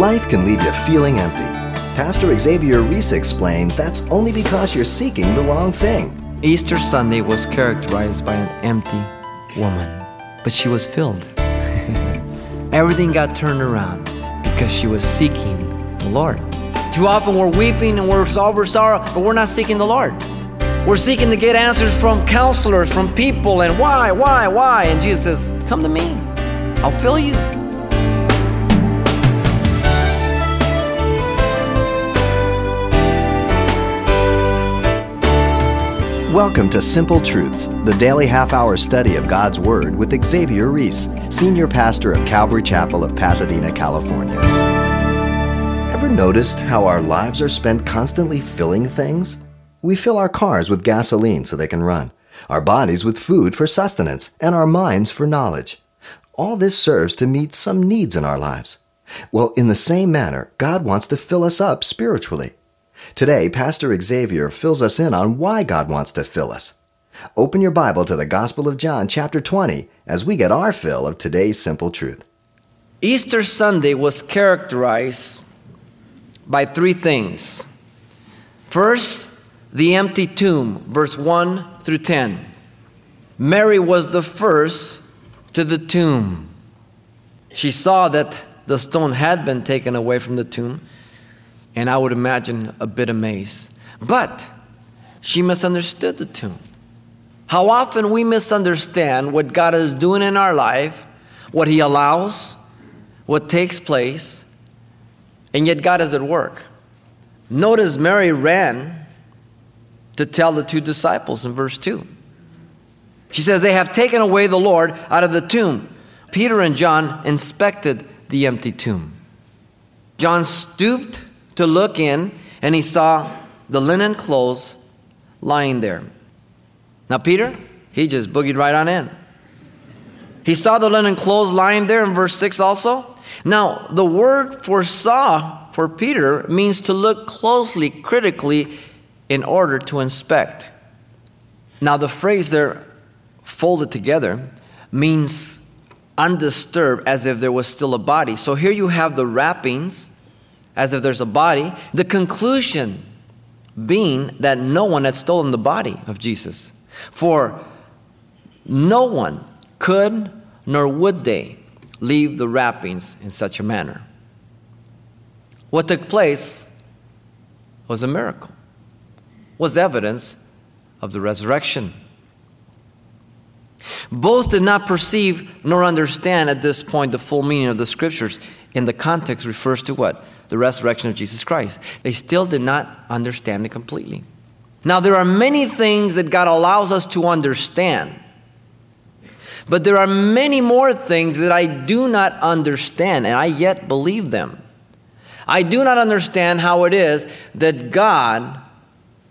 Life can leave you feeling empty. Pastor Xavier Reese explains that's only because you're seeking the wrong thing. Easter Sunday was characterized by an empty woman, but she was filled. Everything got turned around because she was seeking the Lord. Too often we're weeping and we're over sorrow, but we're not seeking the Lord. We're seeking to get answers from counselors, from people, and why, why, why? And Jesus says, Come to me, I'll fill you. Welcome to Simple Truths, the daily half hour study of God's Word with Xavier Reese, Senior Pastor of Calvary Chapel of Pasadena, California. Ever noticed how our lives are spent constantly filling things? We fill our cars with gasoline so they can run, our bodies with food for sustenance, and our minds for knowledge. All this serves to meet some needs in our lives. Well, in the same manner, God wants to fill us up spiritually. Today, Pastor Xavier fills us in on why God wants to fill us. Open your Bible to the Gospel of John, chapter 20, as we get our fill of today's simple truth. Easter Sunday was characterized by three things. First, the empty tomb, verse 1 through 10. Mary was the first to the tomb. She saw that the stone had been taken away from the tomb and I would imagine a bit amazed. But she misunderstood the tomb. How often we misunderstand what God is doing in our life, what He allows, what takes place, and yet God is at work. Notice Mary ran to tell the two disciples in verse 2. She says, They have taken away the Lord out of the tomb. Peter and John inspected the empty tomb. John stooped to look in, and he saw the linen clothes lying there. Now, Peter, he just boogied right on in. He saw the linen clothes lying there in verse 6 also. Now, the word for saw for Peter means to look closely, critically, in order to inspect. Now, the phrase there, folded together, means undisturbed as if there was still a body. So here you have the wrappings as if there's a body. The conclusion being that no one had stolen the body of Jesus. For no one could nor would they leave the wrappings in such a manner. What took place was a miracle, was evidence of the resurrection. Both did not perceive nor understand at this point the full meaning of the scriptures. In the context refers to what? The resurrection of Jesus Christ. They still did not understand it completely. Now, there are many things that God allows us to understand, but there are many more things that I do not understand, and I yet believe them. I do not understand how it is that God,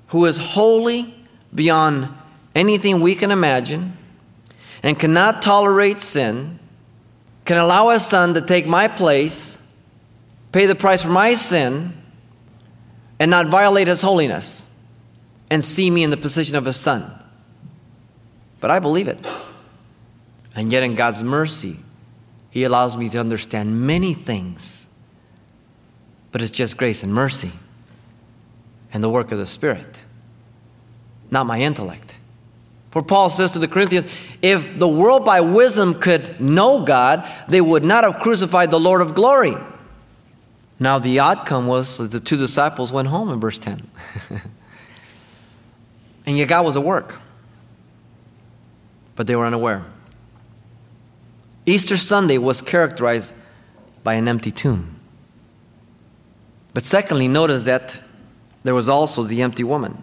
who is holy beyond anything we can imagine and cannot tolerate sin, can allow a son to take my place pay the price for my sin, and not violate his holiness and see me in the position of a son. But I believe it. And yet, in God's mercy, He allows me to understand many things. But it's just grace and mercy and the work of the Spirit, not my intellect. For Paul says to the Corinthians, if the world by wisdom could know God, they would not have crucified the Lord of glory. Now, the outcome was that the two disciples went home in verse 10. and yet, God was at work. But they were unaware. Easter Sunday was characterized by an empty tomb. But secondly, notice that there was also the empty woman.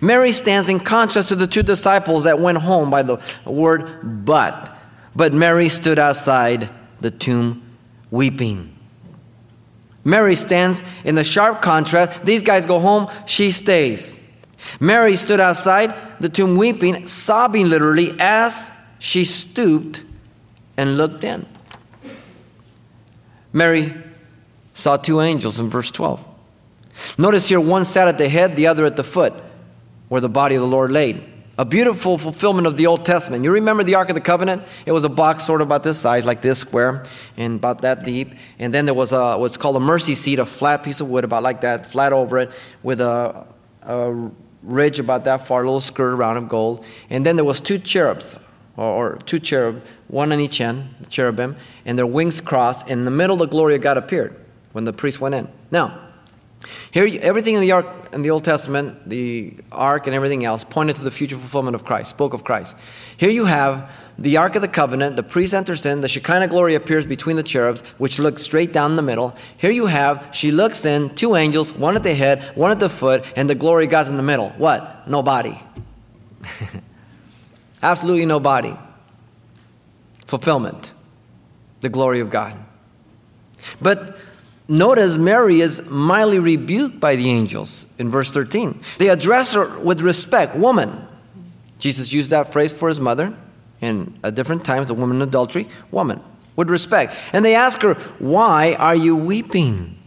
Mary stands in contrast to the two disciples that went home by the word but. But Mary stood outside the tomb weeping. Mary stands in the sharp contrast. These guys go home, she stays. Mary stood outside the tomb weeping, sobbing literally, as she stooped and looked in. Mary saw two angels in verse 12. Notice here one sat at the head, the other at the foot, where the body of the Lord laid. A beautiful fulfillment of the Old Testament. You remember the Ark of the Covenant? It was a box sort of about this size, like this square, and about that deep. And then there was a, what's called a mercy seat, a flat piece of wood about like that, flat over it, with a, a ridge about that far, a little skirt around of gold. And then there was two cherubs, or, or two cherub, one on each end, the cherubim, and their wings crossed. And In the middle, the glory of God appeared when the priest went in. Now, here, everything in the ark in the Old Testament, the ark and everything else, pointed to the future fulfillment of Christ, spoke of Christ. Here you have the ark of the covenant. The priest enters in. The Shekinah glory appears between the cherubs, which look straight down the middle. Here you have she looks in two angels, one at the head, one at the foot, and the glory God's in the middle. What? No body. Absolutely no body. Fulfillment. The glory of God. But Notice Mary is mildly rebuked by the angels in verse 13. They address her with respect, woman. Jesus used that phrase for his mother in at different times, the woman in adultery, woman, with respect. And they ask her, Why are you weeping?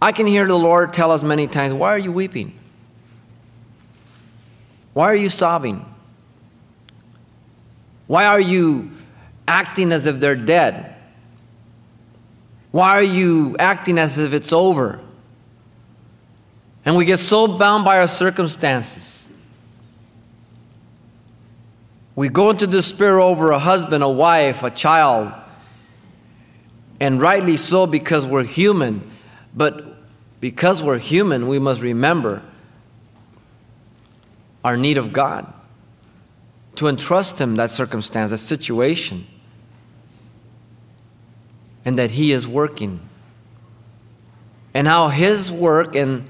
I can hear the Lord tell us many times, Why are you weeping? Why are you sobbing? Why are you acting as if they're dead? Why are you acting as if it's over? And we get so bound by our circumstances. We go into despair over a husband, a wife, a child, and rightly so because we're human. But because we're human, we must remember our need of God to entrust Him that circumstance, that situation and that He is working. And how His work and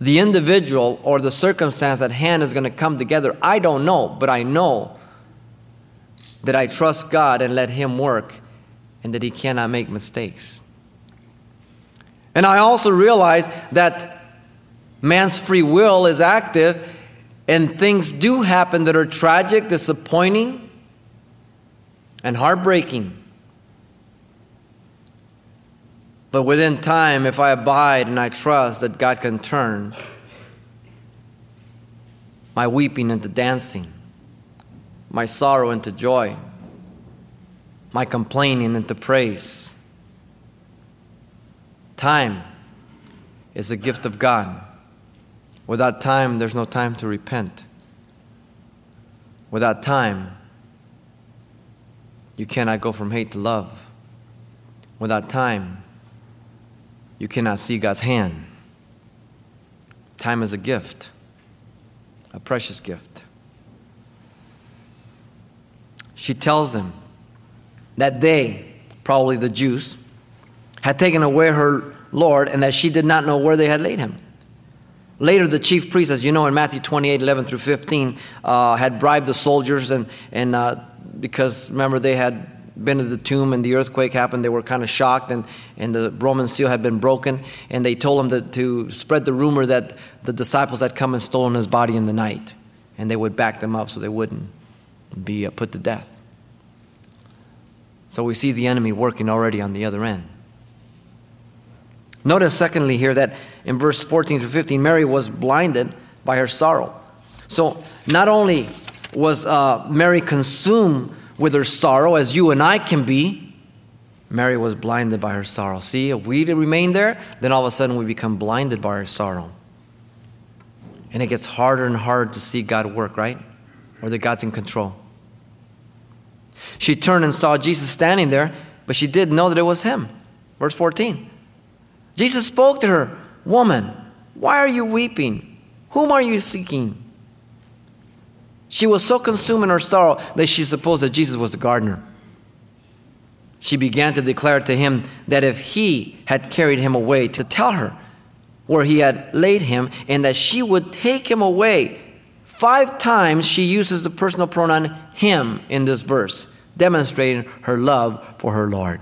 the individual or the circumstance at hand is going to come together, I don't know, but I know that I trust God and let Him work and that He cannot make mistakes. And I also realize that man's free will is active and things do happen that are tragic, disappointing, and heartbreaking. But within time, if I abide and I trust that God can turn my weeping into dancing, my sorrow into joy, my complaining into praise. Time is a gift of God. Without time, there's no time to repent. Without time, you cannot go from hate to love. Without time, you cannot see God's hand. Time is a gift, a precious gift. She tells them that they, probably the Jews, had taken away her Lord and that she did not know where they had laid him. Later, the chief priest, as you know in Matthew 28 11 through 15, uh, had bribed the soldiers, and, and uh, because remember, they had been to the tomb and the earthquake happened, they were kind of shocked, and, and the Roman seal had been broken. And they told him that, to spread the rumor that the disciples had come and stolen his body in the night. And they would back them up so they wouldn't be uh, put to death. So we see the enemy working already on the other end. Notice, secondly, here that in verse 14 through 15, Mary was blinded by her sorrow. So not only was uh, Mary consumed with her sorrow, as you and I can be, Mary was blinded by her sorrow. See, if we remain there, then all of a sudden we become blinded by our sorrow. And it gets harder and harder to see God work, right? Or that God's in control. She turned and saw Jesus standing there, but she didn't know that it was him. Verse 14. Jesus spoke to her, Woman, why are you weeping? Whom are you seeking? She was so consumed in her sorrow that she supposed that Jesus was the gardener. She began to declare to him that if he had carried him away, to tell her where he had laid him, and that she would take him away. Five times she uses the personal pronoun him in this verse, demonstrating her love for her Lord.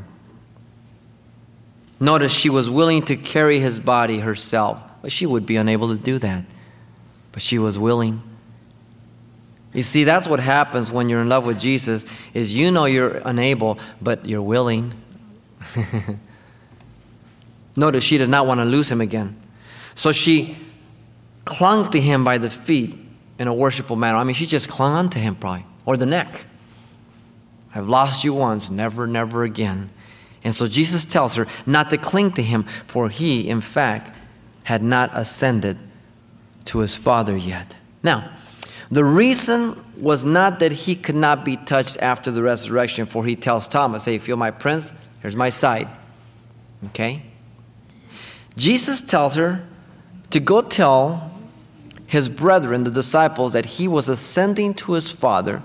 Notice she was willing to carry his body herself, but she would be unable to do that. But she was willing. You see, that's what happens when you're in love with Jesus is you know you're unable, but you're willing. Notice she did not want to lose him again. So she clung to him by the feet in a worshipful manner. I mean, she just clung onto him, probably, or the neck. I've lost you once, never, never again. And so Jesus tells her not to cling to him, for he, in fact, had not ascended to his Father yet. Now, the reason was not that he could not be touched after the resurrection, for he tells Thomas, Hey, feel my prints? Here's my side. Okay? Jesus tells her to go tell his brethren, the disciples, that he was ascending to his Father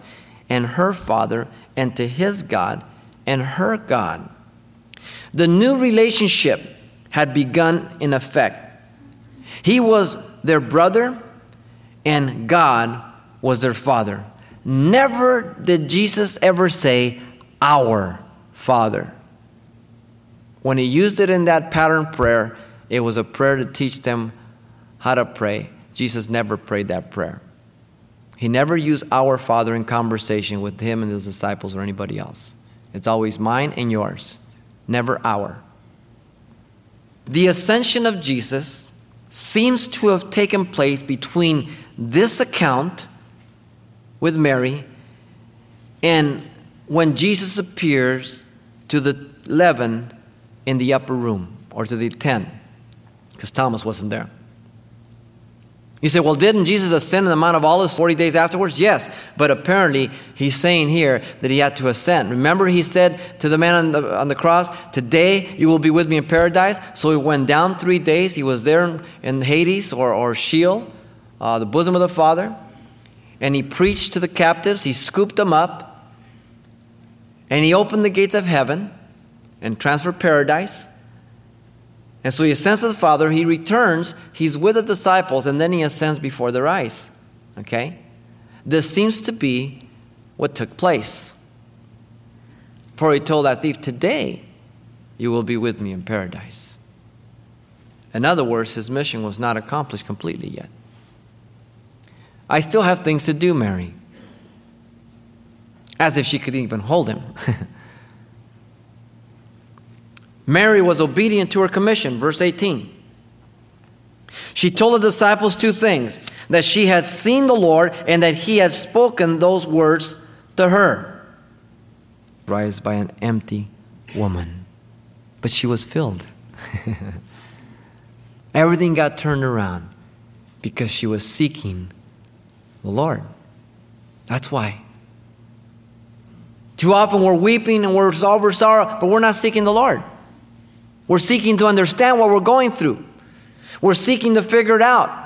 and her Father and to his God and her God. The new relationship had begun in effect. He was their brother, and God was their father. Never did Jesus ever say, Our Father. When he used it in that pattern prayer, it was a prayer to teach them how to pray. Jesus never prayed that prayer. He never used our Father in conversation with him and his disciples or anybody else. It's always mine and yours, never our. The ascension of Jesus seems to have taken place between this account with Mary and when Jesus appears to the 11 in the upper room or to the 10 because Thomas wasn't there. You say, well, didn't Jesus ascend in the Mount of Olives 40 days afterwards? Yes, but apparently he's saying here that he had to ascend. Remember, he said to the man on the, on the cross, Today you will be with me in paradise. So he went down three days. He was there in Hades or, or Sheol, uh, the bosom of the Father, and he preached to the captives. He scooped them up, and he opened the gates of heaven and transferred paradise. And so he ascends to the Father, he returns, he's with the disciples, and then he ascends before their eyes. Okay? This seems to be what took place. For he told that thief, Today you will be with me in paradise. In other words, his mission was not accomplished completely yet. I still have things to do, Mary. As if she could even hold him. Mary was obedient to her commission, verse 18. She told the disciples two things that she had seen the Lord and that he had spoken those words to her. Raised by an empty woman, but she was filled. Everything got turned around because she was seeking the Lord. That's why. Too often we're weeping and we're over sorrow, but we're not seeking the Lord. We're seeking to understand what we're going through. We're seeking to figure it out.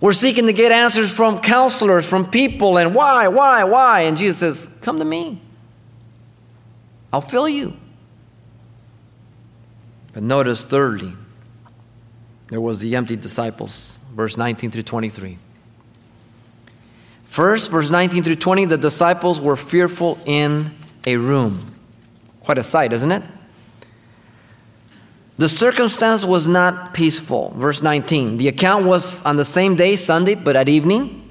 We're seeking to get answers from counselors, from people, and why, why, why? And Jesus says, Come to me. I'll fill you. But notice, thirdly, there was the empty disciples, verse 19 through 23. First, verse 19 through 20, the disciples were fearful in a room. Quite a sight, isn't it? The circumstance was not peaceful. Verse 19. The account was on the same day, Sunday, but at evening.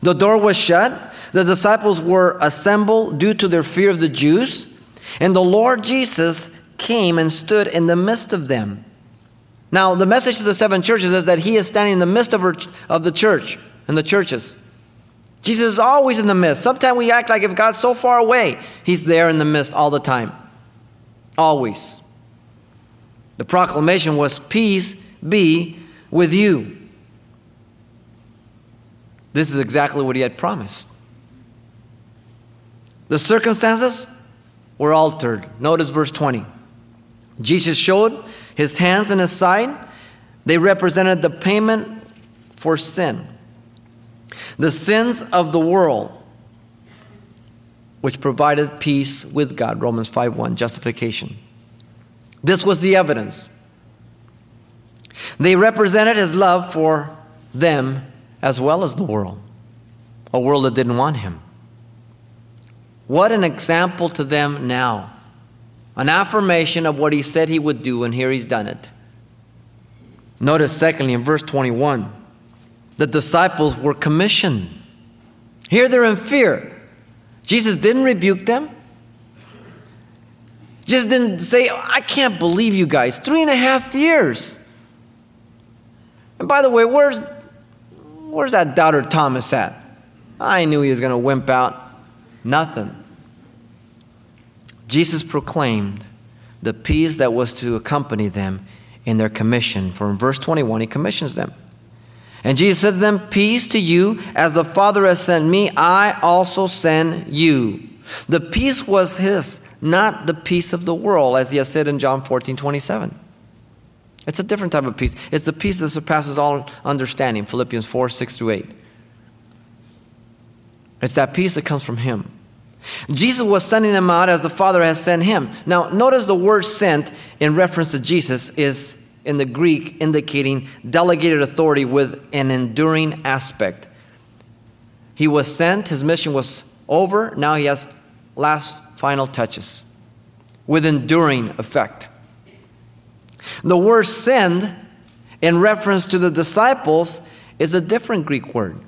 The door was shut. The disciples were assembled due to their fear of the Jews. And the Lord Jesus came and stood in the midst of them. Now, the message to the seven churches is that He is standing in the midst of, her, of the church and the churches. Jesus is always in the midst. Sometimes we act like if God's so far away, He's there in the midst all the time. Always. The proclamation was, Peace be with you. This is exactly what he had promised. The circumstances were altered. Notice verse 20. Jesus showed his hands and his side. They represented the payment for sin. The sins of the world, which provided peace with God. Romans 5 1, justification. This was the evidence. They represented his love for them as well as the world, a world that didn't want him. What an example to them now. An affirmation of what he said he would do, and here he's done it. Notice, secondly, in verse 21, the disciples were commissioned. Here they're in fear. Jesus didn't rebuke them, just didn't say, I can't believe you guys. Three and a half years. And by the way, where's Where's that doubter Thomas at? I knew he was going to wimp out. Nothing. Jesus proclaimed the peace that was to accompany them in their commission. For in verse 21, he commissions them. And Jesus said to them, Peace to you, as the Father has sent me, I also send you. The peace was his, not the peace of the world, as he has said in John 14 27. It's a different type of peace. It's the peace that surpasses all understanding, Philippians 4 6 to 8. It's that peace that comes from him. Jesus was sending them out as the Father has sent him. Now, notice the word sent in reference to Jesus is in the Greek indicating delegated authority with an enduring aspect. He was sent, his mission was over, now he has last final touches with enduring effect. The word send, in reference to the disciples, is a different Greek word,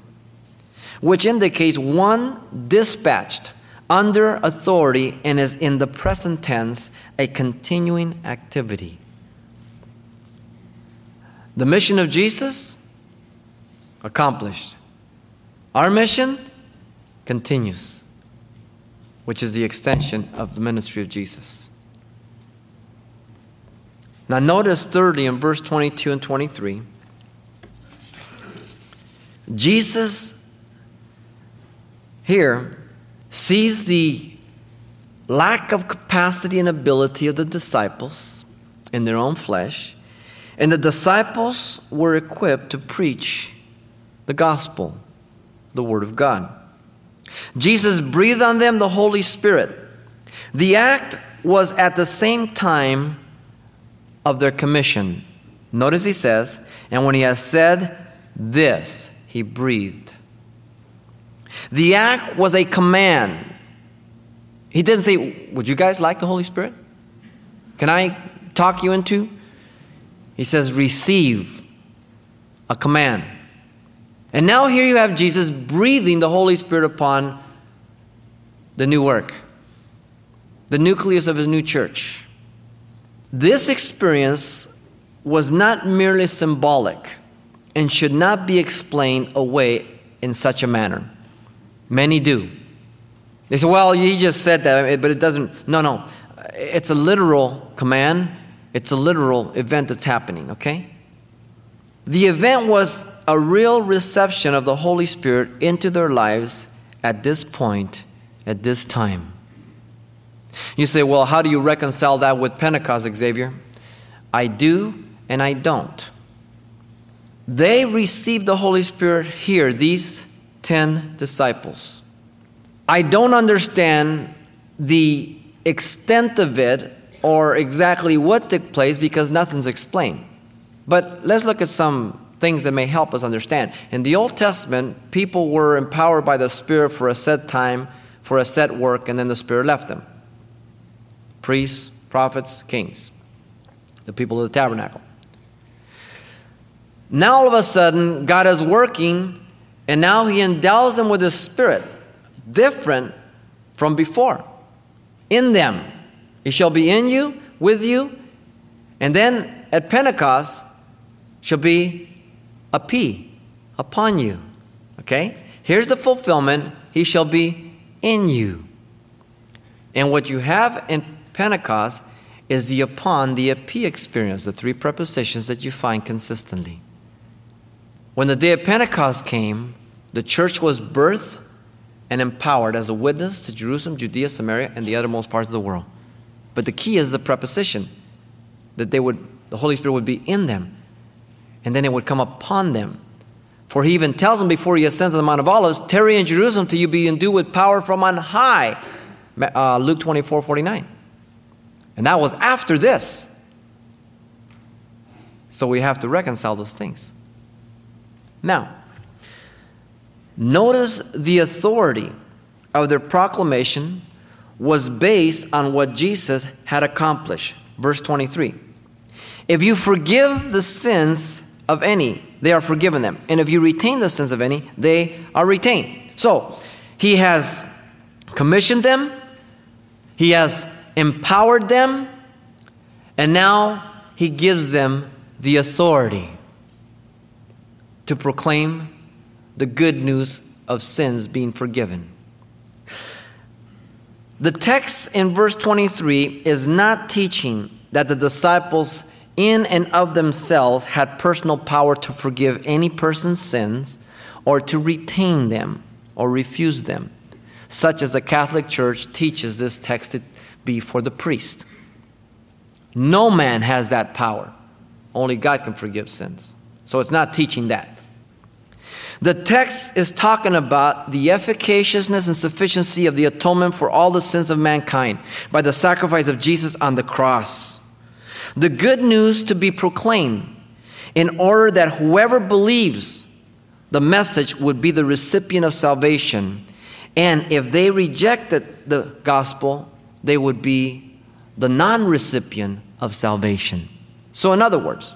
which indicates one dispatched under authority and is in the present tense a continuing activity. The mission of Jesus accomplished. Our mission continues, which is the extension of the ministry of Jesus. Now, notice thirdly in verse 22 and 23, Jesus here sees the lack of capacity and ability of the disciples in their own flesh, and the disciples were equipped to preach the gospel, the Word of God. Jesus breathed on them the Holy Spirit. The act was at the same time of their commission. Notice he says, and when he has said this, he breathed. The act was a command. He didn't say, Would you guys like the Holy Spirit? Can I talk you into? He says, Receive a command. And now here you have Jesus breathing the Holy Spirit upon the new work, the nucleus of his new church. This experience was not merely symbolic and should not be explained away in such a manner. Many do. They say, well, he just said that, but it doesn't. No, no. It's a literal command, it's a literal event that's happening, okay? The event was a real reception of the Holy Spirit into their lives at this point, at this time. You say, well, how do you reconcile that with Pentecost, Xavier? I do and I don't. They received the Holy Spirit here, these 10 disciples. I don't understand the extent of it or exactly what took place because nothing's explained. But let's look at some things that may help us understand. In the Old Testament, people were empowered by the Spirit for a set time, for a set work, and then the Spirit left them. Priests, prophets, kings, the people of the tabernacle. Now all of a sudden, God is working and now he endows them with his spirit, different from before. In them. He shall be in you, with you, and then at Pentecost shall be epi upon you. Okay? Here's the fulfillment. He shall be in you. And what you have in Pentecost is the upon, the P experience, the three prepositions that you find consistently. When the day of Pentecost came, the church was birthed and empowered as a witness to Jerusalem, Judea, Samaria, and the uttermost parts of the world. But the key is the preposition that they would, the Holy Spirit would be in them, and then it would come upon them. For he even tells them before he ascends to the Mount of Olives, tarry in Jerusalem till you be endued with power from on high. Uh, Luke 24, 49. And that was after this. So we have to reconcile those things. Now, notice the authority of their proclamation was based on what Jesus had accomplished. Verse 23 If you forgive the sins of any, they are forgiven them. And if you retain the sins of any, they are retained. So, he has commissioned them, he has empowered them, and now he gives them the authority to proclaim the good news of sins being forgiven. The text in verse 23 is not teaching that the disciples, in and of themselves, had personal power to forgive any person's sins or to retain them or refuse them, such as the Catholic Church teaches this text to be for the priest. No man has that power. Only God can forgive sins. So it's not teaching that. The text is talking about the efficaciousness and sufficiency of the atonement for all the sins of mankind by the sacrifice of Jesus on the cross. The good news to be proclaimed in order that whoever believes the message would be the recipient of salvation. And if they rejected the gospel, they would be the non recipient of salvation. So, in other words,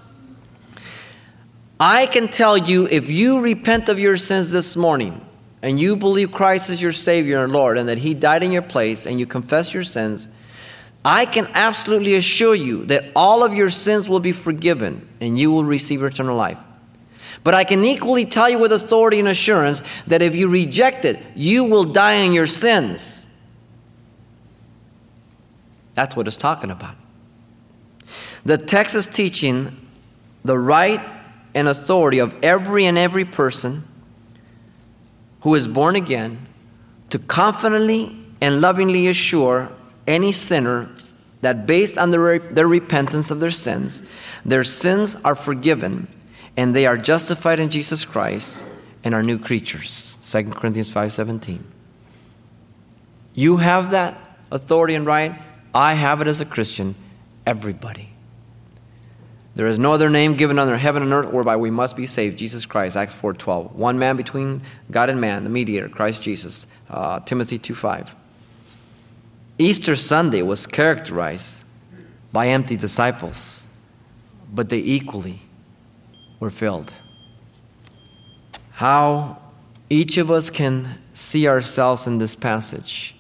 I can tell you if you repent of your sins this morning and you believe Christ is your Savior and Lord and that He died in your place and you confess your sins, I can absolutely assure you that all of your sins will be forgiven and you will receive eternal life. But I can equally tell you with authority and assurance that if you reject it, you will die in your sins. That's what it's talking about. The text is teaching the right and authority of every and every person who is born again to confidently and lovingly assure any sinner that based on their, their repentance of their sins, their sins are forgiven and they are justified in Jesus Christ and are new creatures. 2 Corinthians 5:17. You have that authority and right. I have it as a Christian. Everybody. There is no other name given under heaven and earth whereby we must be saved. Jesus Christ, Acts 4.12. One man between God and man, the mediator, Christ Jesus. Uh, Timothy 2.5. Easter Sunday was characterized by empty disciples, but they equally were filled. How each of us can see ourselves in this passage.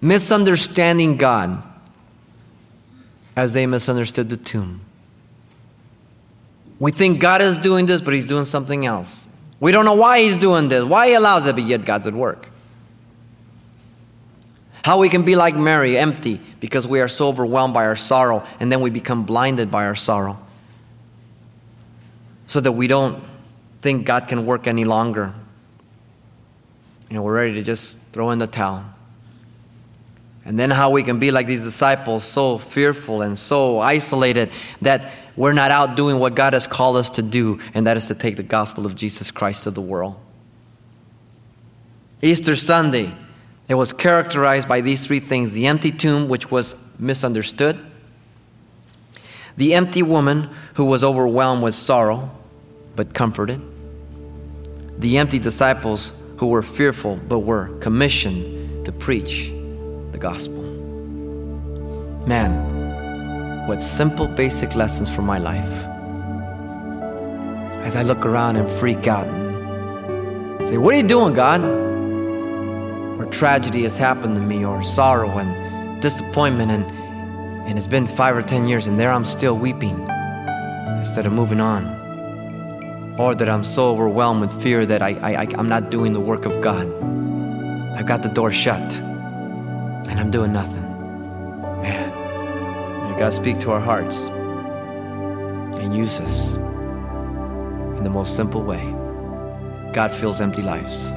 Misunderstanding God as they misunderstood the tomb. We think God is doing this, but He's doing something else. We don't know why He's doing this, why He allows it, but yet God's at work. How we can be like Mary, empty, because we are so overwhelmed by our sorrow, and then we become blinded by our sorrow. So that we don't think God can work any longer. And we're ready to just throw in the towel. And then how we can be like these disciples, so fearful and so isolated that we're not out doing what God has called us to do, and that is to take the gospel of Jesus Christ to the world. Easter Sunday, it was characterized by these three things. The empty tomb, which was misunderstood, the empty woman who was overwhelmed with sorrow but comforted, the empty disciples who were fearful but were commissioned to preach gospel. Man, what simple, basic lessons for my life. As I look around and freak out and say, What are you doing, God? Or tragedy has happened to me, or sorrow and disappointment, and, and it's been five or ten years, and there I'm still weeping instead of moving on. Or that I'm so overwhelmed with fear that I, I, I'm not doing the work of God. I've got the door shut and I'm doing nothing. Man, may God speak to our hearts and use us in the most simple way. God fills empty lives.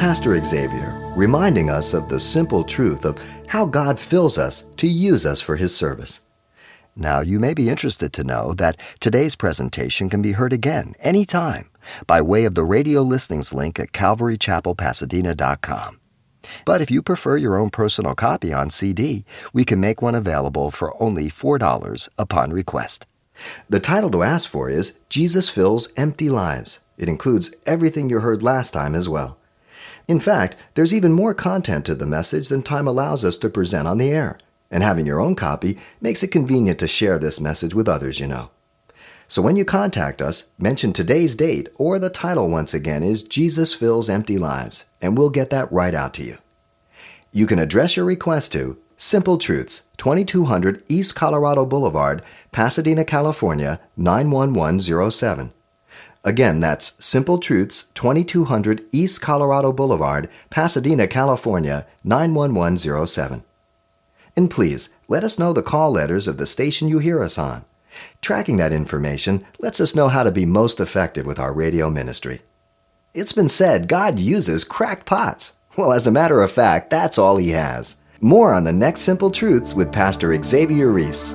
Pastor Xavier reminding us of the simple truth of how God fills us to use us for His service. Now, you may be interested to know that today's presentation can be heard again anytime by way of the radio listings link at calvarychapelpasadena.com. But if you prefer your own personal copy on CD, we can make one available for only $4 upon request. The title to ask for is Jesus Fills Empty Lives. It includes everything you heard last time as well. In fact, there's even more content to the message than time allows us to present on the air, and having your own copy makes it convenient to share this message with others you know. So when you contact us, mention today's date or the title once again is Jesus Fills Empty Lives, and we'll get that right out to you. You can address your request to Simple Truths, 2200 East Colorado Boulevard, Pasadena, California, 91107. Again, that's Simple Truths, 2200 East Colorado Boulevard, Pasadena, California, 91107. And please, let us know the call letters of the station you hear us on. Tracking that information lets us know how to be most effective with our radio ministry. It's been said God uses cracked pots. Well, as a matter of fact, that's all He has. More on the next Simple Truths with Pastor Xavier Reese.